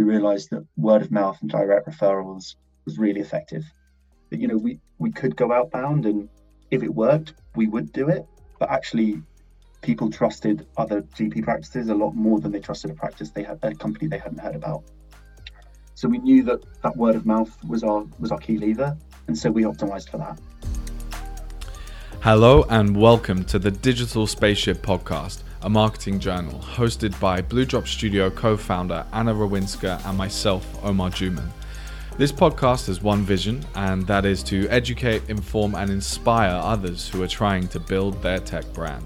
we realized that word of mouth and direct referrals was really effective. That you know we we could go outbound and if it worked, we would do it. But actually, people trusted other GP practices a lot more than they trusted a practice they had a company they hadn't heard about. So we knew that that word of mouth was our was our key lever, and so we optimized for that. Hello and welcome to the Digital Spaceship Podcast, a marketing journal hosted by Blue Drop Studio co-founder Anna Rawinska and myself, Omar Juman. This podcast has one vision, and that is to educate, inform, and inspire others who are trying to build their tech brand.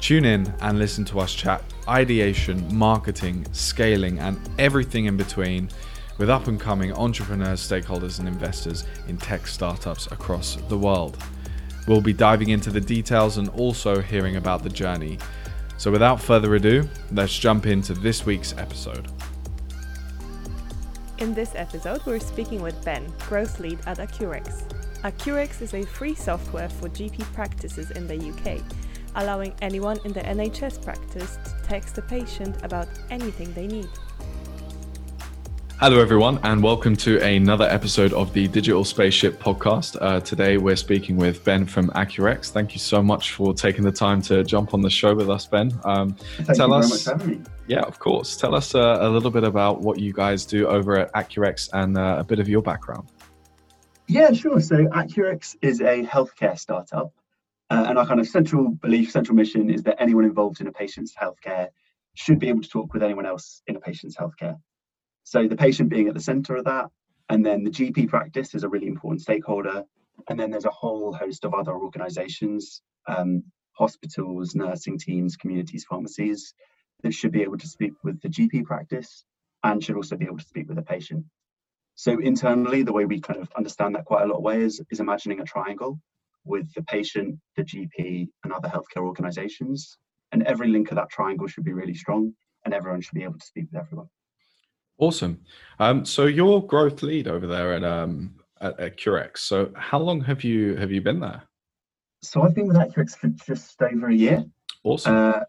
Tune in and listen to us chat ideation, marketing, scaling, and everything in between with up and coming entrepreneurs, stakeholders, and investors in tech startups across the world. We'll be diving into the details and also hearing about the journey. So, without further ado, let's jump into this week's episode. In this episode, we're speaking with Ben, growth lead at Accurx. Accurx is a free software for GP practices in the UK, allowing anyone in the NHS practice to text a patient about anything they need. Hello, everyone, and welcome to another episode of the Digital Spaceship podcast. Uh, today, we're speaking with Ben from Accurx. Thank you so much for taking the time to jump on the show with us, Ben. Um, tell us, Yeah, of course. Tell us uh, a little bit about what you guys do over at Accurx and uh, a bit of your background. Yeah, sure. So, Accurx is a healthcare startup, uh, and our kind of central belief, central mission is that anyone involved in a patient's healthcare should be able to talk with anyone else in a patient's healthcare. So the patient being at the center of that, and then the GP practice is a really important stakeholder. And then there's a whole host of other organizations, um, hospitals, nursing teams, communities, pharmacies that should be able to speak with the GP practice and should also be able to speak with the patient. So internally, the way we kind of understand that quite a lot of ways is imagining a triangle with the patient, the GP, and other healthcare organizations. And every link of that triangle should be really strong, and everyone should be able to speak with everyone. Awesome. Um, so you're growth lead over there at um, at, at Accurx. So how long have you have you been there? So I've been with Accurx for just over a year. Awesome. Uh,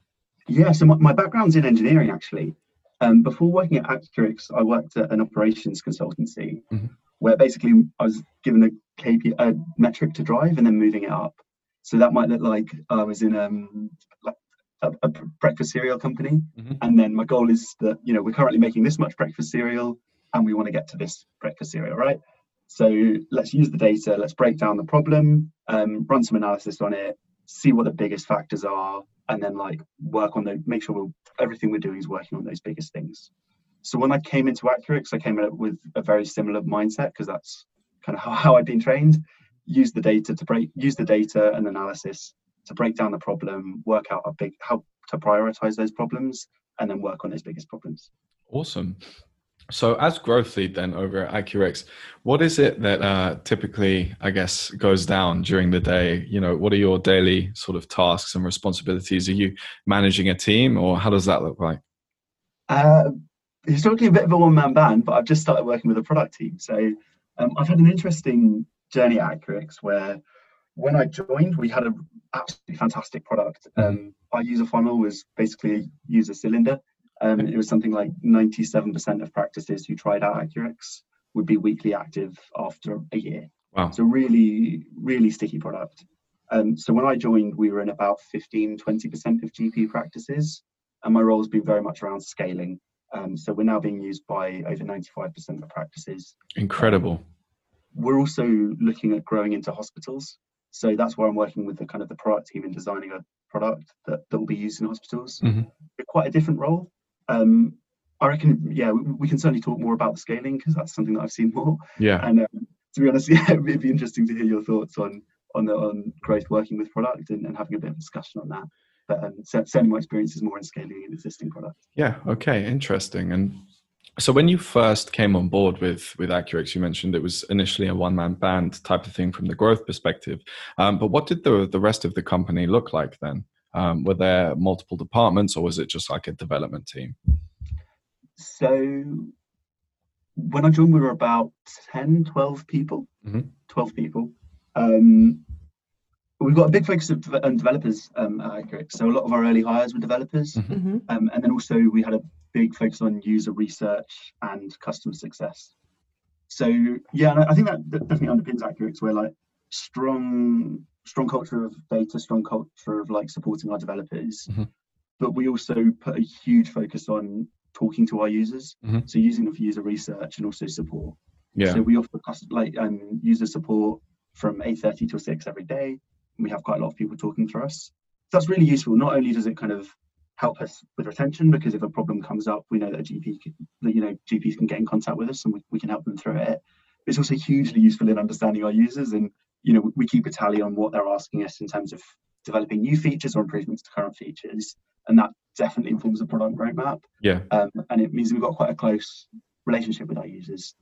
yeah. So my, my, background's in engineering actually. Um, before working at Accurx, I worked at an operations consultancy mm-hmm. where basically I was given a KPI a metric to drive and then moving it up. So that might look like I was in um, like a, a breakfast cereal company, mm-hmm. and then my goal is that you know we're currently making this much breakfast cereal, and we want to get to this breakfast cereal, right? So let's use the data, let's break down the problem, um, run some analysis on it, see what the biggest factors are, and then like work on the make sure we're, everything we're doing is working on those biggest things. So when I came into Accurx, I came in with a very similar mindset because that's kind of how, how I've been trained. Use the data to break, use the data and analysis to break down the problem, work out a big how to prioritize those problems, and then work on those biggest problems. Awesome. So, as growth lead then over at Accurx, what is it that uh, typically, I guess, goes down during the day? You know, what are your daily sort of tasks and responsibilities? Are you managing a team, or how does that look like? Uh, historically, a bit of a one-man band, but I've just started working with a product team. So, um, I've had an interesting journey at Accurx where when I joined, we had an absolutely fantastic product. Mm-hmm. Um, our user funnel was basically a user cylinder. Um, it was something like 97% of practices who tried out Accurx would be weekly active after a year. Wow. So really, really sticky product. Um, so when I joined, we were in about 15, 20% of GP practices, and my role has been very much around scaling. Um, so we're now being used by over 95% of practices. Incredible. Um, we're also looking at growing into hospitals. So that's where I'm working with the kind of the product team in designing a product that, that will be used in hospitals. Mm-hmm. Quite a different role. Um, I reckon, yeah, we, we, can certainly talk more about the scaling because that's something that I've seen more. Yeah. And um, to be honest, yeah, it'd be interesting to hear your thoughts on on the on growth working with product and, and having a bit of discussion on that. But um, certainly my experience is more in scaling an existing product. Yeah. Okay. Interesting. And so when you first came on board with with Accurx, you mentioned it was initially a one man band type of thing from the growth perspective. Um, but what did the the rest of the company look like then? Um, were there multiple departments, or was it just like a development team? So when I joined, we were about 10, 12 people. Mm-hmm. 12 people. Um, we've got a big focus on developers um, at Accurx. So a lot of our early hires were developers. Mm-hmm. mm-hmm. Um, and then also we had a big focus on user research and customer success. So yeah, I think that definitely underpins Accurx. We're like strong, strong culture of data, strong culture of like supporting our developers, mm-hmm. but we also put a huge focus on talking to our users. Mm-hmm. So using them for user research and also support. Yeah. So we offer like um, user support from 8.30 till 6 every day. We have quite a lot of people talking through us. So that's really useful. Not only does it kind of help us with retention because if a problem comes up, we know that a GP, can, that you know, GPs can get in contact with us and we, we can help them through it. It's also hugely useful in understanding our users and you know we keep a tally on what they're asking us in terms of developing new features or improvements to current features, and that definitely informs the product roadmap. Yeah, um, and it means we've got quite a close relationship with our users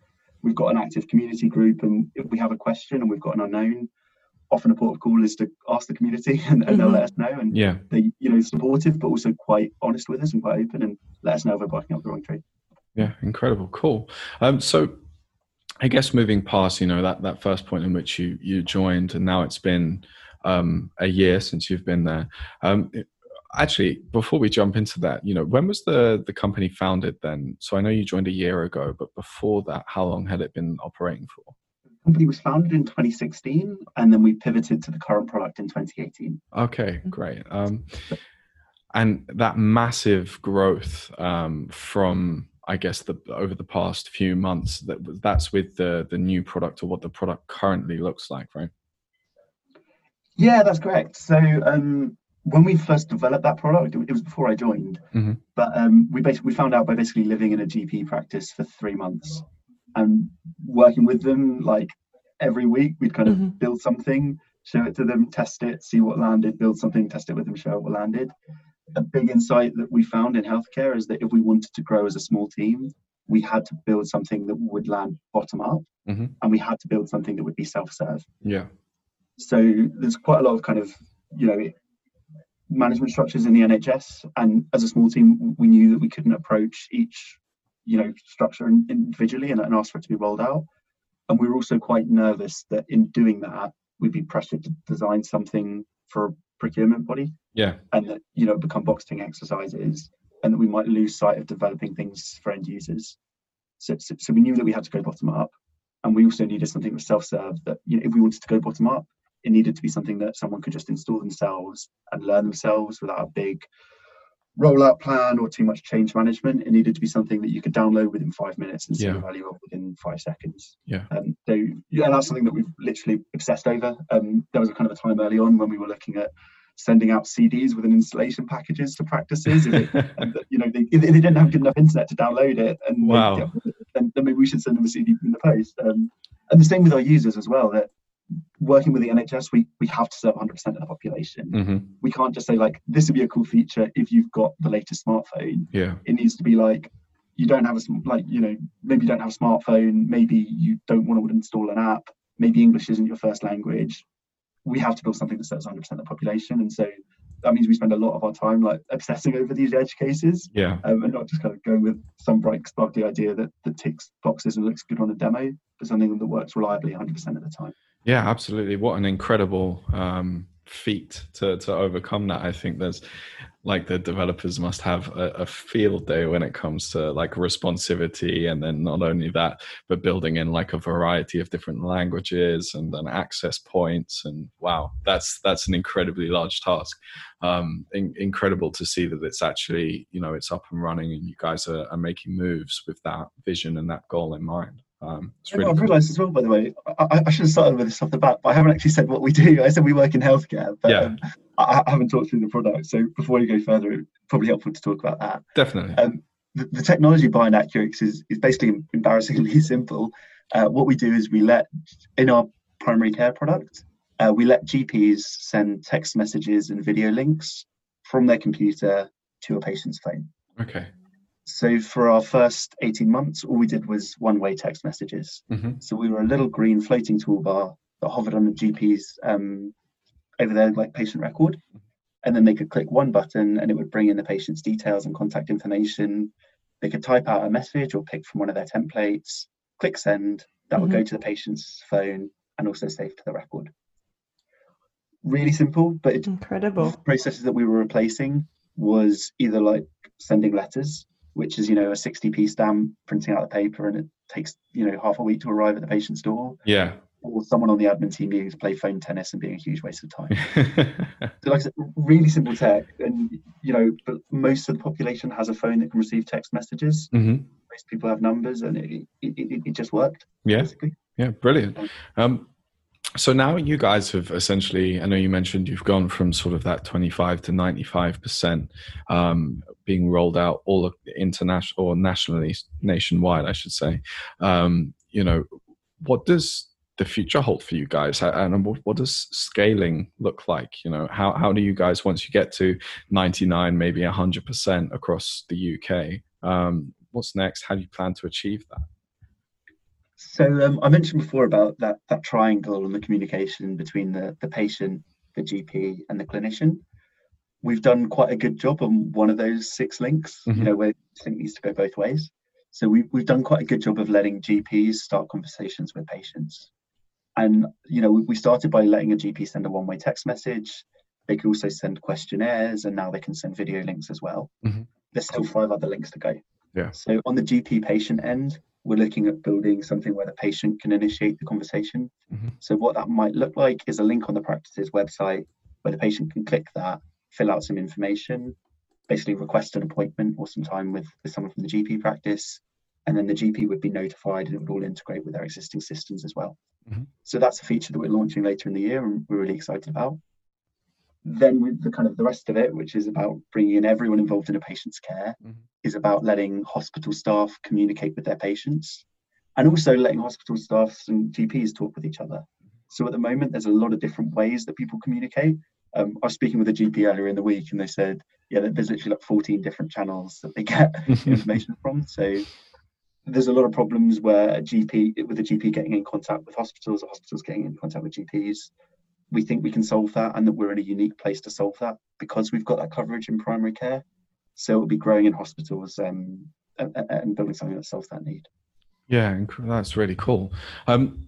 we've got an active community group and if we have a question and we've got an unknown often a port of call is to ask the community and, and mm-hmm. they'll let us know and yeah. they you know supportive but also quite honest with us and quite open and let us know if we're barking up the wrong tree. Yeah incredible. Cool. Um so i guess moving past you know that that first point in which you you joined and now it's been um a year since you've been there. Um actually before we jump into that you know when was the the company founded then? So i know you joined a year ago but before that how long had it been operating for? the company was founded in 2016 and then we pivoted to the current product in 2018 okay great um, and that massive growth um, from I guess the over the past few months that that's with the the new product or what the product currently looks like, right? Yeah, that's correct. So um, when we first developed that product, it was before I joined, mm-hmm. but um, we basically we found out by basically living in a GP practice for three months and working with them like every week. We'd kind of mm-hmm. build something, show it to them, test it, see what landed, build something, test it with them, show it what landed. A big insight that we found in healthcare is that if we wanted to grow as a small team, we had to build something that would land bottom up, mm-hmm. and we had to build something that would be self-serve. Yeah. So there's quite a lot of kind of you know management structures in the NHS, and as a small team, we knew that we couldn't approach each, you know, structure individually and, and ask for it to be rolled out. And we were also quite nervous that in doing that, we'd be pressured to design something for a procurement body. Yeah. And that, you know, become boxing exercises and that we might lose sight of developing things for end users. So, so, so we knew that we had to go bottom up. And we also needed something that was self-serve that, you know, if we wanted to go bottom up, it needed to be something that someone could just install themselves and learn themselves without a big rollout plan or too much change management. It needed to be something that you could download within five minutes and see yeah. the value of within five seconds. Yeah. Um, so yeah, that's something that we've literally obsessed over. Um, there was a kind of a time early on when we were looking at sending out CDs with an installation packages to practices. It, and, you know, they, they didn't have good enough internet to download it, and wow. they, then, then, maybe we should send them a CD in the post. Um, and the same with our users as well. That working with the NHS, we we have to serve 100% of the population. Mm-hmm. We can't just say like this would be a cool feature if you've got the latest smartphone. Yeah, it needs to be like you don't have a like you know maybe you don't have a smartphone, maybe you don't want to install an app, maybe English isn't your first language. We have to build something that serves 100% of the population, and so that means we spend a lot of our time like obsessing over these edge cases yeah um, and not just kind of going with some bright sparkly idea that, that ticks boxes and looks good on a demo but something that works reliably 100% of the time yeah, absolutely. What an incredible um, feat to to overcome that. I think there's like the developers must have a, a, field day when it comes to like responsivity and then not only that but building in like a variety of different languages and then access points and wow that's that's an incredibly large task um in, incredible to see that it's actually you know it's up and running and you guys are, are making moves with that vision and that goal in mind um, really I've realised as well, by the way, I, I, should have started with this off the bat, but I haven't actually said what we do. I said we work in healthcare, but yeah. um, I, I, haven't talked through the product. So before we go further, it's probably helpful to talk about that. Definitely. Um, the, the, technology behind Accurx is, is basically embarrassingly simple. Uh, what we do is we let, in our primary care product, uh, we let GPs send text messages and video links from their computer to a patient's phone. Okay. So for our first 18 months, all we did was one-way text messages. Mm-hmm. So we were a little green floating toolbar that hovered on the GP's um, over their like patient record, and then they could click one button and it would bring in the patient's details and contact information. They could type out a message or pick from one of their templates, click send. That mm-hmm. would go mm-hmm. to the patient's phone and also save to the record. Really simple, but it, incredible processes that we were replacing was either like sending letters which is you know a 60p stamp printing out the paper and it takes you know half a week to arrive at the patient's door. Yeah. Or someone on the admin team needing to play phone tennis and being a huge waste of time. so like I said, really simple tech, and you know, but most of the population has a phone that can receive text messages. Mm-hmm. Most people have numbers, and it it, it, it just worked. Yeah. Basically. Yeah. Brilliant. Um, so now you guys have essentially, I know you mentioned you've gone from sort of that 25 to 95% um, being rolled out all international or nationally, nationwide, I should say. Um, you know, what does the future hold for you guys? And what does scaling look like? You know, how, how do you guys, once you get to 99, maybe 100% across the UK, um, what's next? How do you plan to achieve that? So um, I mentioned before about that that triangle and the communication between the, the patient, the GP, and the clinician. We've done quite a good job on one of those six links. Mm-hmm. You know, where it needs to go both ways. So we've we've done quite a good job of letting GPs start conversations with patients. And you know, we started by letting a GP send a one-way text message. They could also send questionnaires, and now they can send video links as well. Mm-hmm. There's still five other links to go. Yeah. So on the GP patient end, we're looking at building something where the patient can initiate the conversation. Mm-hmm. So what that might look like is a link on the practice's website where the patient can click that, fill out some information, basically request an appointment or some time with, with someone from the GP practice, and then the GP would be notified and it would all integrate with their existing systems as well. Mm-hmm. So that's a feature that we're launching later in the year and we're really excited about. Then with the kind of the rest of it, which is about bringing in everyone involved in a patient's care, mm-hmm. is about letting hospital staff communicate with their patients, and also letting hospital staffs and GPs talk with each other. So at the moment, there's a lot of different ways that people communicate. Um, I was speaking with a GP earlier in the week, and they said, yeah, there's literally like 14 different channels that they get information from. So there's a lot of problems where a GP, with a GP getting in contact with hospitals, or hospitals getting in contact with GPs we think we can solve that and that we're in a unique place to solve that because we've got that coverage in primary care. So it'll be growing in hospitals um, and, and, building something that solves that need. Yeah, that's really cool. Um,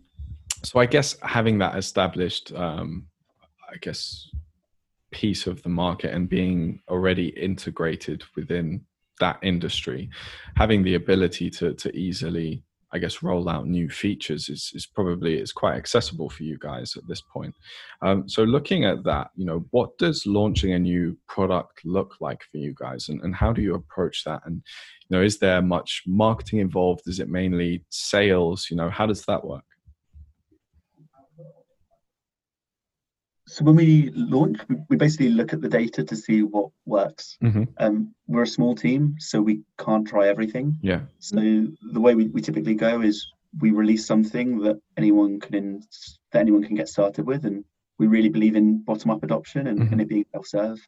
so I guess having that established, um, I guess, piece of the market and being already integrated within that industry, having the ability to to easily I guess roll out new features is, is probably is quite accessible for you guys at this point. Um, so looking at that, you know, what does launching a new product look like for you guys, and, and how do you approach that? And you know, is there much marketing involved? Is it mainly sales? You know, how does that work? So when we launch, we basically look at the data to see what works. Mm-hmm. Um, we're a small team, so we can't try everything. Yeah. So the way we, we typically go is we release something that anyone can in, that anyone can get started with, and we really believe in bottom up adoption and, mm-hmm. and it being self serve.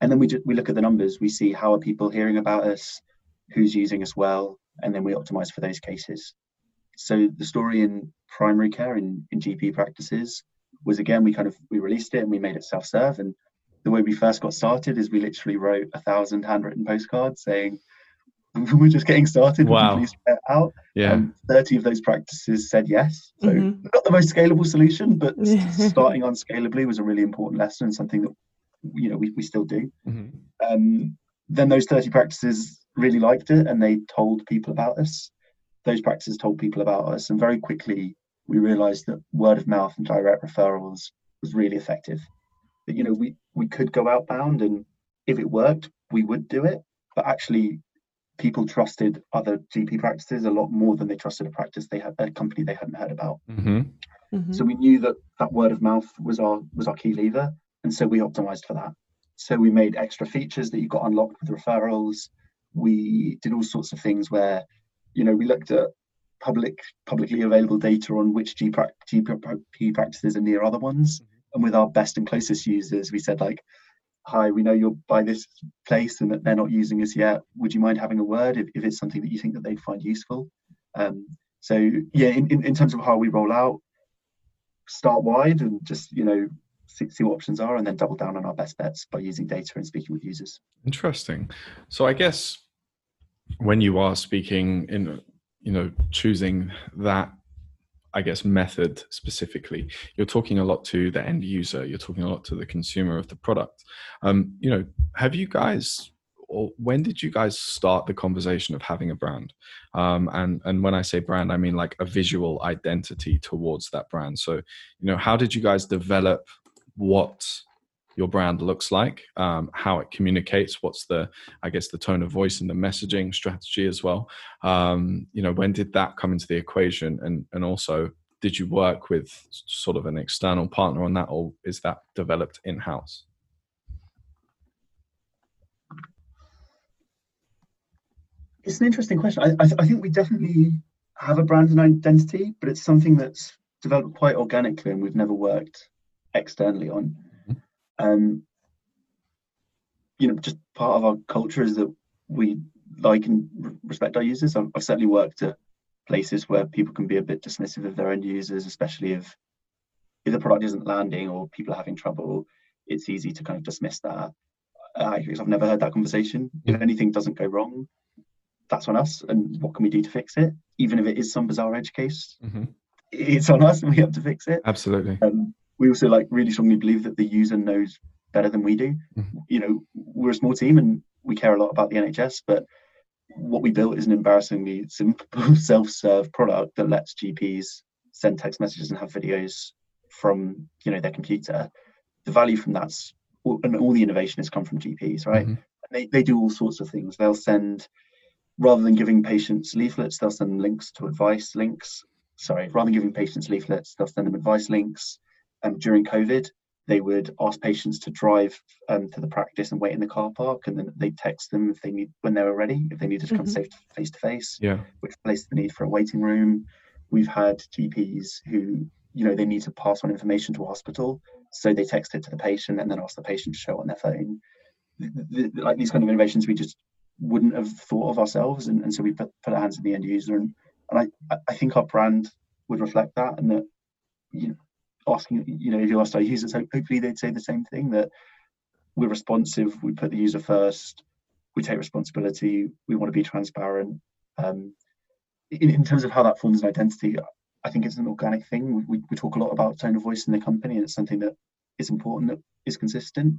And then we just, we look at the numbers. We see how are people hearing about us, who's using us well, and then we optimize for those cases. So the story in primary care in, in GP practices was again we kind of we released it and we made it self-serve. And the way we first got started is we literally wrote a thousand handwritten postcards saying we're just getting started. Wow. out? Yeah. Um, 30 of those practices said yes. So mm-hmm. not the most scalable solution but starting unscalably was a really important lesson and something that you know we, we still do. Mm-hmm. um, then those 30 practices really liked it and they told people about us. Those practices told people about us and very quickly we realized that word of mouth and direct referrals was really effective. That you know we we could go outbound and if it worked, we would do it. But actually, people trusted other GP practices a lot more than they trusted a practice they had a company they hadn't heard about. Mm-hmm. Mm-hmm. So we knew that that word of mouth was our was our key lever, and so we optimized for that. So we made extra features that you got unlocked with referrals. We did all sorts of things where, you know, we looked at public publicly available data on which GP practices are near other ones. Mm-hmm. And with our best and closest users, we said like, "Hi, we know you're by this place and that they're not using us yet. Would you mind having a word if, if it's something that you think that they'd find useful?" Um, so yeah, in, in, in terms of how we roll out, start wide and just you know see, see, what options are, and then double down on our best bets by using data and speaking with users. Interesting. So I guess when you are speaking in you know choosing that I guess method specifically, you're talking a lot to the end user. You're talking a lot to the consumer of the product. Um, you know, have you guys or when did you guys start the conversation of having a brand? Um, and and when I say brand, I mean like a visual identity towards that brand. So, you know, how did you guys develop what your brand looks like, um, how it communicates, what's the, I guess, the tone of voice and the messaging strategy as well. Um, you know, when did that come into the equation, and and also did you work with sort of an external partner on that, or is that developed in house? It's an interesting question. I, I, th- I, think we definitely have a brand and identity, but it's something that's developed quite organically and we've never worked externally on. Um, you know, just part of our culture is that we like and respect our users. I've, I've certainly worked at places where people can be a bit dismissive of their end users, especially if if the product isn't landing or people are having trouble. It's easy to kind of dismiss that. Uh, I've never heard that conversation. If anything doesn't go wrong, that's on us and what can we do to fix it even if it is some bizarre edge case mm-hmm. it's on us and we have to fix it absolutely um, we also like really strongly believe that the user knows better than we do mm-hmm. you know we're a small team and we care a lot about the nhs but what we built is an embarrassingly simple self-serve product that lets gps send text messages and have videos from you know their computer the value from that's and all the innovation has come from gps right mm-hmm. they, they do all sorts of things they'll send rather than giving patients leaflets, they'll send links to advice links. Sorry, rather than giving patients leaflets, they'll send them advice links. Um, during COVID, they would ask patients to drive um, to the practice and wait in the car park, and then they text them if they need when they were ready, if they needed to come mm-hmm. face to face. Yeah, which placed the need for a waiting room. We've had GPs who, you know, they need to pass on information to a hospital, so they text it to the patient and then ask the patient to show it on their phone. The, the, like these kind of innovations, we just wouldn't have thought of ourselves, and, and so we put, put our hands in the end user, and and I I think our brand would reflect that, and that you know asking you know if you asked our users, hopefully they'd say the same thing that we're responsive, we put the user first, we take responsibility, we want to be transparent. Um, in, in terms of how that forms an identity, I think it's an organic thing. We, we talk a lot about tone of voice in the company, and it's something that is important that is consistent.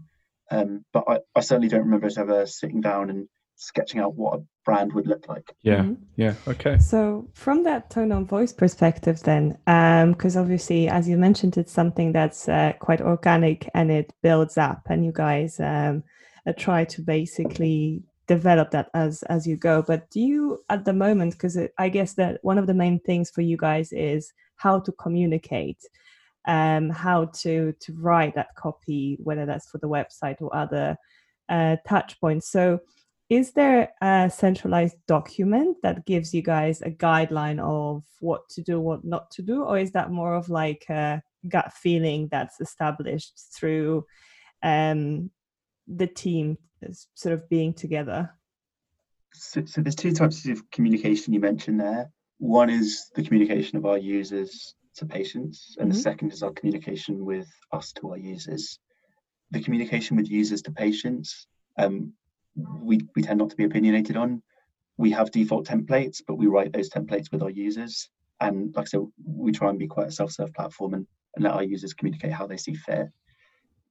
Um, but I, I certainly don't remember us ever sitting down and sketching out what a brand would look like. Yeah, mm-hmm. yeah, okay. So from that tone of voice perspective, then, because um, obviously, as you mentioned, it's something that's uh, quite organic and it builds up, and you guys um, uh, try to basically develop that as as you go. But do you, at the moment, because I guess that one of the main things for you guys is how to communicate. Um, how to to write that copy, whether that's for the website or other uh, touch points. So is there a centralized document that gives you guys a guideline of what to do what not to do? Or is that more of like a gut feeling that's established through um, the team sort of being together? So, so there's two types of communication you mentioned there. One is the communication of our users to patients and mm-hmm. the second is our communication with us to our users. The communication with users to patients um, we, we tend not to be opinionated on. We have default templates, but we write those templates with our users. And like I said, we try and be quite a self-serve platform and, and let our users communicate how they see fit.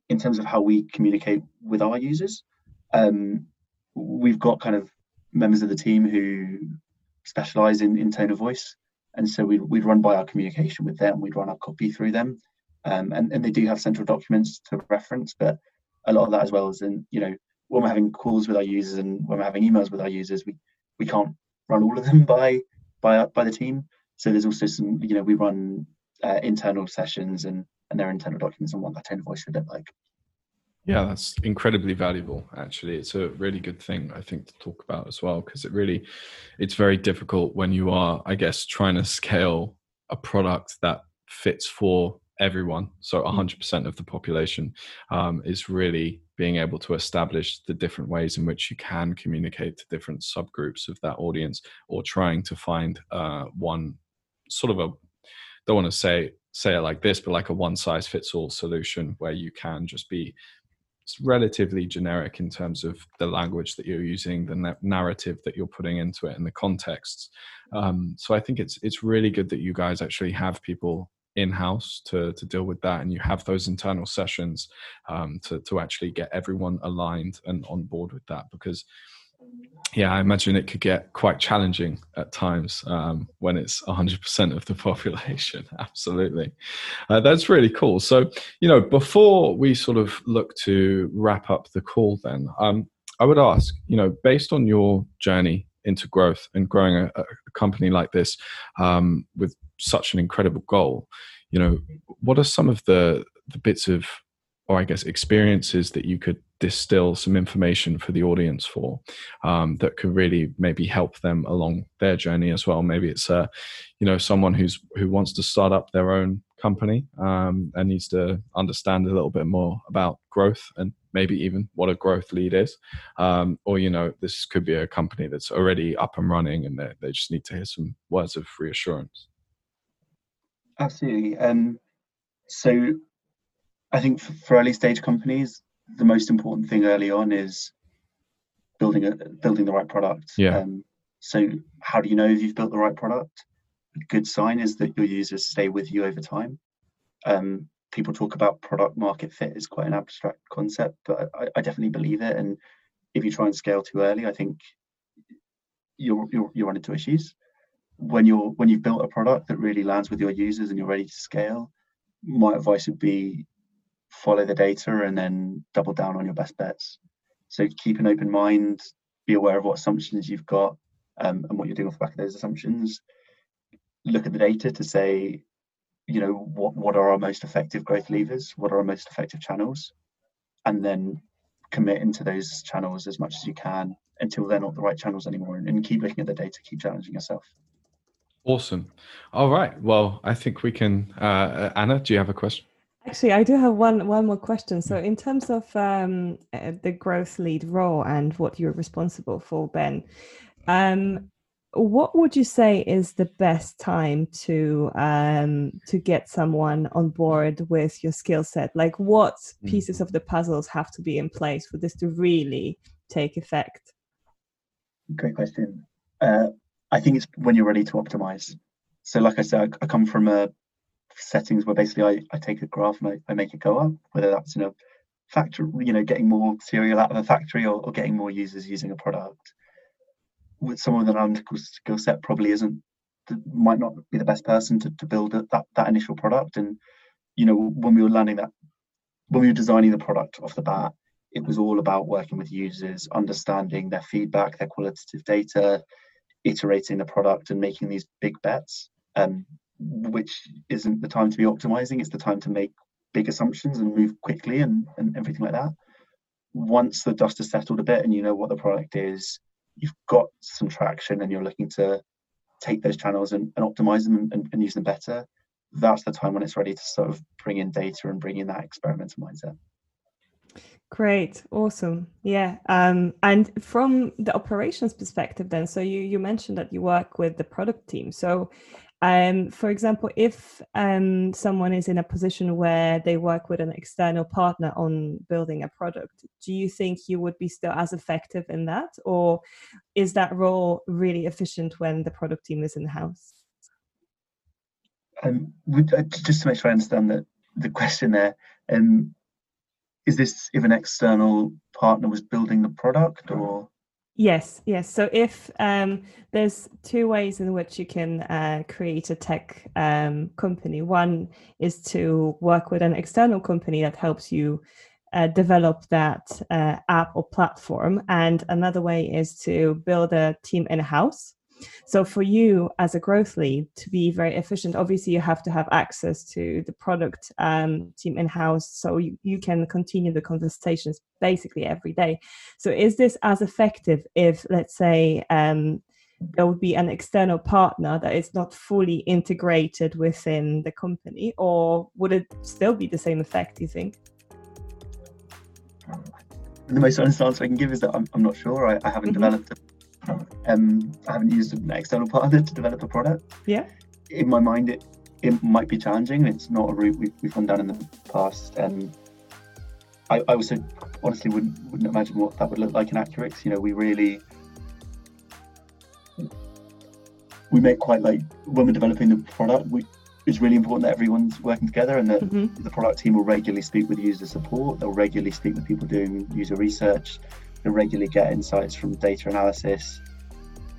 In terms of how we communicate with our users, um, we've got kind of members of the team who specialize in, in tone of voice. And so we'd, we'd run by our communication with them, we'd run our copy through them. Um, and, and they do have central documents to reference, but a lot of that as well is in, you know, when we're having calls with our users and when we're having emails with our users, we we can't run all of them by by by the team. So there's also some, you know, we run uh, internal sessions and and their internal documents and what that tone voice should look like. Yeah, that's incredibly valuable. Actually, it's a really good thing I think to talk about as well because it really, it's very difficult when you are, I guess, trying to scale a product that fits for everyone. So 100% mm. of the population um, is really being able to establish the different ways in which you can communicate to different subgroups of that audience or trying to find uh, one sort of a don't want to say say it like this but like a one size fits all solution where you can just be relatively generic in terms of the language that you're using the narrative that you're putting into it and the contexts. Um, so i think it's it's really good that you guys actually have people in house to to deal with that, and you have those internal sessions um, to to actually get everyone aligned and on board with that because yeah, I imagine it could get quite challenging at times um, when it's 100% of the population. Absolutely. Uh, that's really cool. So, you know, before we sort of look to wrap up the call, then, um, I would ask, you know, based on your journey into growth and growing a, a company like this um, with such an incredible goal, you know, what are some of the, the bits of or I guess experiences that you could distill some information for the audience for um, that could really maybe help them along their journey as well. Maybe it's uh, you know someone who's who wants to start up their own company um, and needs to understand a little bit more about growth and maybe even what a growth lead is, um, or you know this could be a company that's already up and running and they, they just need to hear some words of reassurance. Absolutely. Um, so I think for early stage companies, the most important thing early on is building a building the right product. Yeah. Um, so how do you know if you've built the right product? A good sign is that your users stay with you over time. Um, people talk about product market fit is quite an abstract concept, but I, I, definitely believe it. And if you try and scale too early, I think you'll you'll, you'll run into issues. When you're when you've built a product that really lands with your users and you're ready to scale, my advice would be follow the data and then double down on your best bets. So keep an open mind, be aware of what assumptions you've got um, and what you're doing off the back of those assumptions. Look at the data to say, you know, what, what are our most effective growth levers? What are our most effective channels? And then commit into those channels as much as you can until they're not the right channels anymore and, and keep looking at the data, keep challenging yourself. Awesome. All right. Well, I think we can. Uh, Anna, do you have a question? Actually, I do have one one more question. So, in terms of um, uh, the growth lead role and what you're responsible for, Ben, um, what would you say is the best time to um, to get someone on board with your skill set? Like, what mm. pieces of the puzzles have to be in place for this to really take effect? Great question. Uh, I think it's when you're ready to optimize. So, like I said, I come from a settings where basically I, I take a graph and I, I make it go up, whether that's in a factory, you know, getting more cereal out of a factory or, or getting more users using a product. With someone with an analytical skill set probably isn't might not be the best person to, to build that that initial product. And you know, when we were landing that when we were designing the product off the bat, it was all about working with users, understanding their feedback, their qualitative data, iterating the product and making these big bets. Um, which isn't the time to be optimizing it's the time to make big assumptions and move quickly and, and everything like that once the dust has settled a bit and you know what the product is you've got some traction and you're looking to take those channels and, and optimize them and, and use them better that's the time when it's ready to sort of bring in data and bring in that experimental mindset Great, awesome. Yeah. Um, and from the operations perspective, then, so you you mentioned that you work with the product team. So um, for example, if um, someone is in a position where they work with an external partner on building a product, do you think you would be still as effective in that? Or is that role really efficient when the product team is in house? Um, uh, just to make sure I understand the, the question there, um, is this if an external partner was building the product or? Yes, yes. So if um, there's two ways in which you can uh, create a tech um, company. One is to work with an external company that helps you uh, develop that uh, app or platform, and another way is to build a team in house. So for you as a growth lead to be very efficient, obviously you have to have access to the product um, team in house, so you, you can continue the conversations basically every day. So is this as effective if, let's say, um, there would be an external partner that is not fully integrated within the company, or would it still be the same effect? Do you think? The most honest answer I can give is that I'm, I'm not sure. I, I haven't mm-hmm. developed a um, I haven't used an external partner to develop a product. Yeah. In my mind, it it might be challenging. It's not a route we've, we've gone down in the past. Um, I, I also honestly wouldn't wouldn't imagine what that would look like in Accurx. You know, we really we make quite like when we're developing the product, we it's really important that everyone's working together and that mm-hmm. the product team will regularly speak with user support. They'll regularly speak with people doing user research. Regularly get insights from data analysis.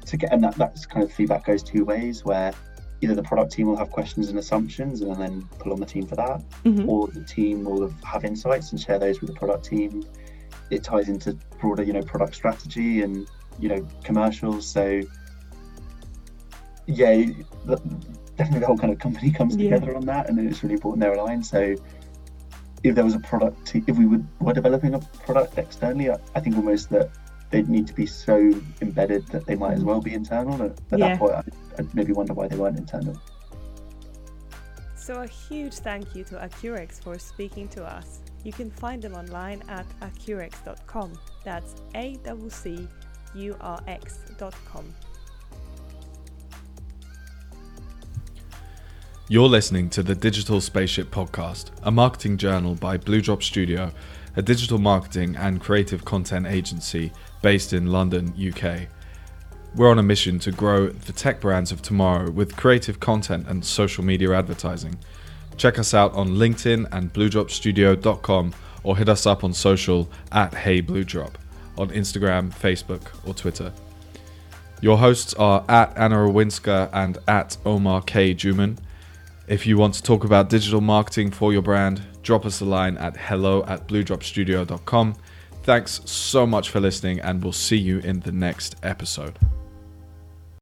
To get and that that's kind of feedback goes two ways where either the product team will have questions and assumptions and then pull on the team for that, mm-hmm. or the team will have insights and share those with the product team. It ties into broader, you know, product strategy and you know commercials. So yeah, definitely the whole kind of company comes together yeah. on that, and it's really important they're aligned. So if there was a product, if we would, were developing a product externally, I, I think almost that they'd need to be so embedded that they might as well be internal. At, at yeah. that point, I, I'd maybe wonder why they weren't internal. So a huge thank you to Accurx for speaking to us. You can find them online at accurx.com. That's A C U R X.com. You're listening to the Digital Spaceship Podcast, a marketing journal by Blue Drop Studio, a digital marketing and creative content agency based in London, UK. We're on a mission to grow the tech brands of tomorrow with creative content and social media advertising. Check us out on LinkedIn and bluedropstudio.com or hit us up on social at Hey Blue Drop on Instagram, Facebook, or Twitter. Your hosts are at Anna Rawinska and at Omar K. Juman. If you want to talk about digital marketing for your brand, drop us a line at hello at bluedropstudio.com. Thanks so much for listening, and we'll see you in the next episode.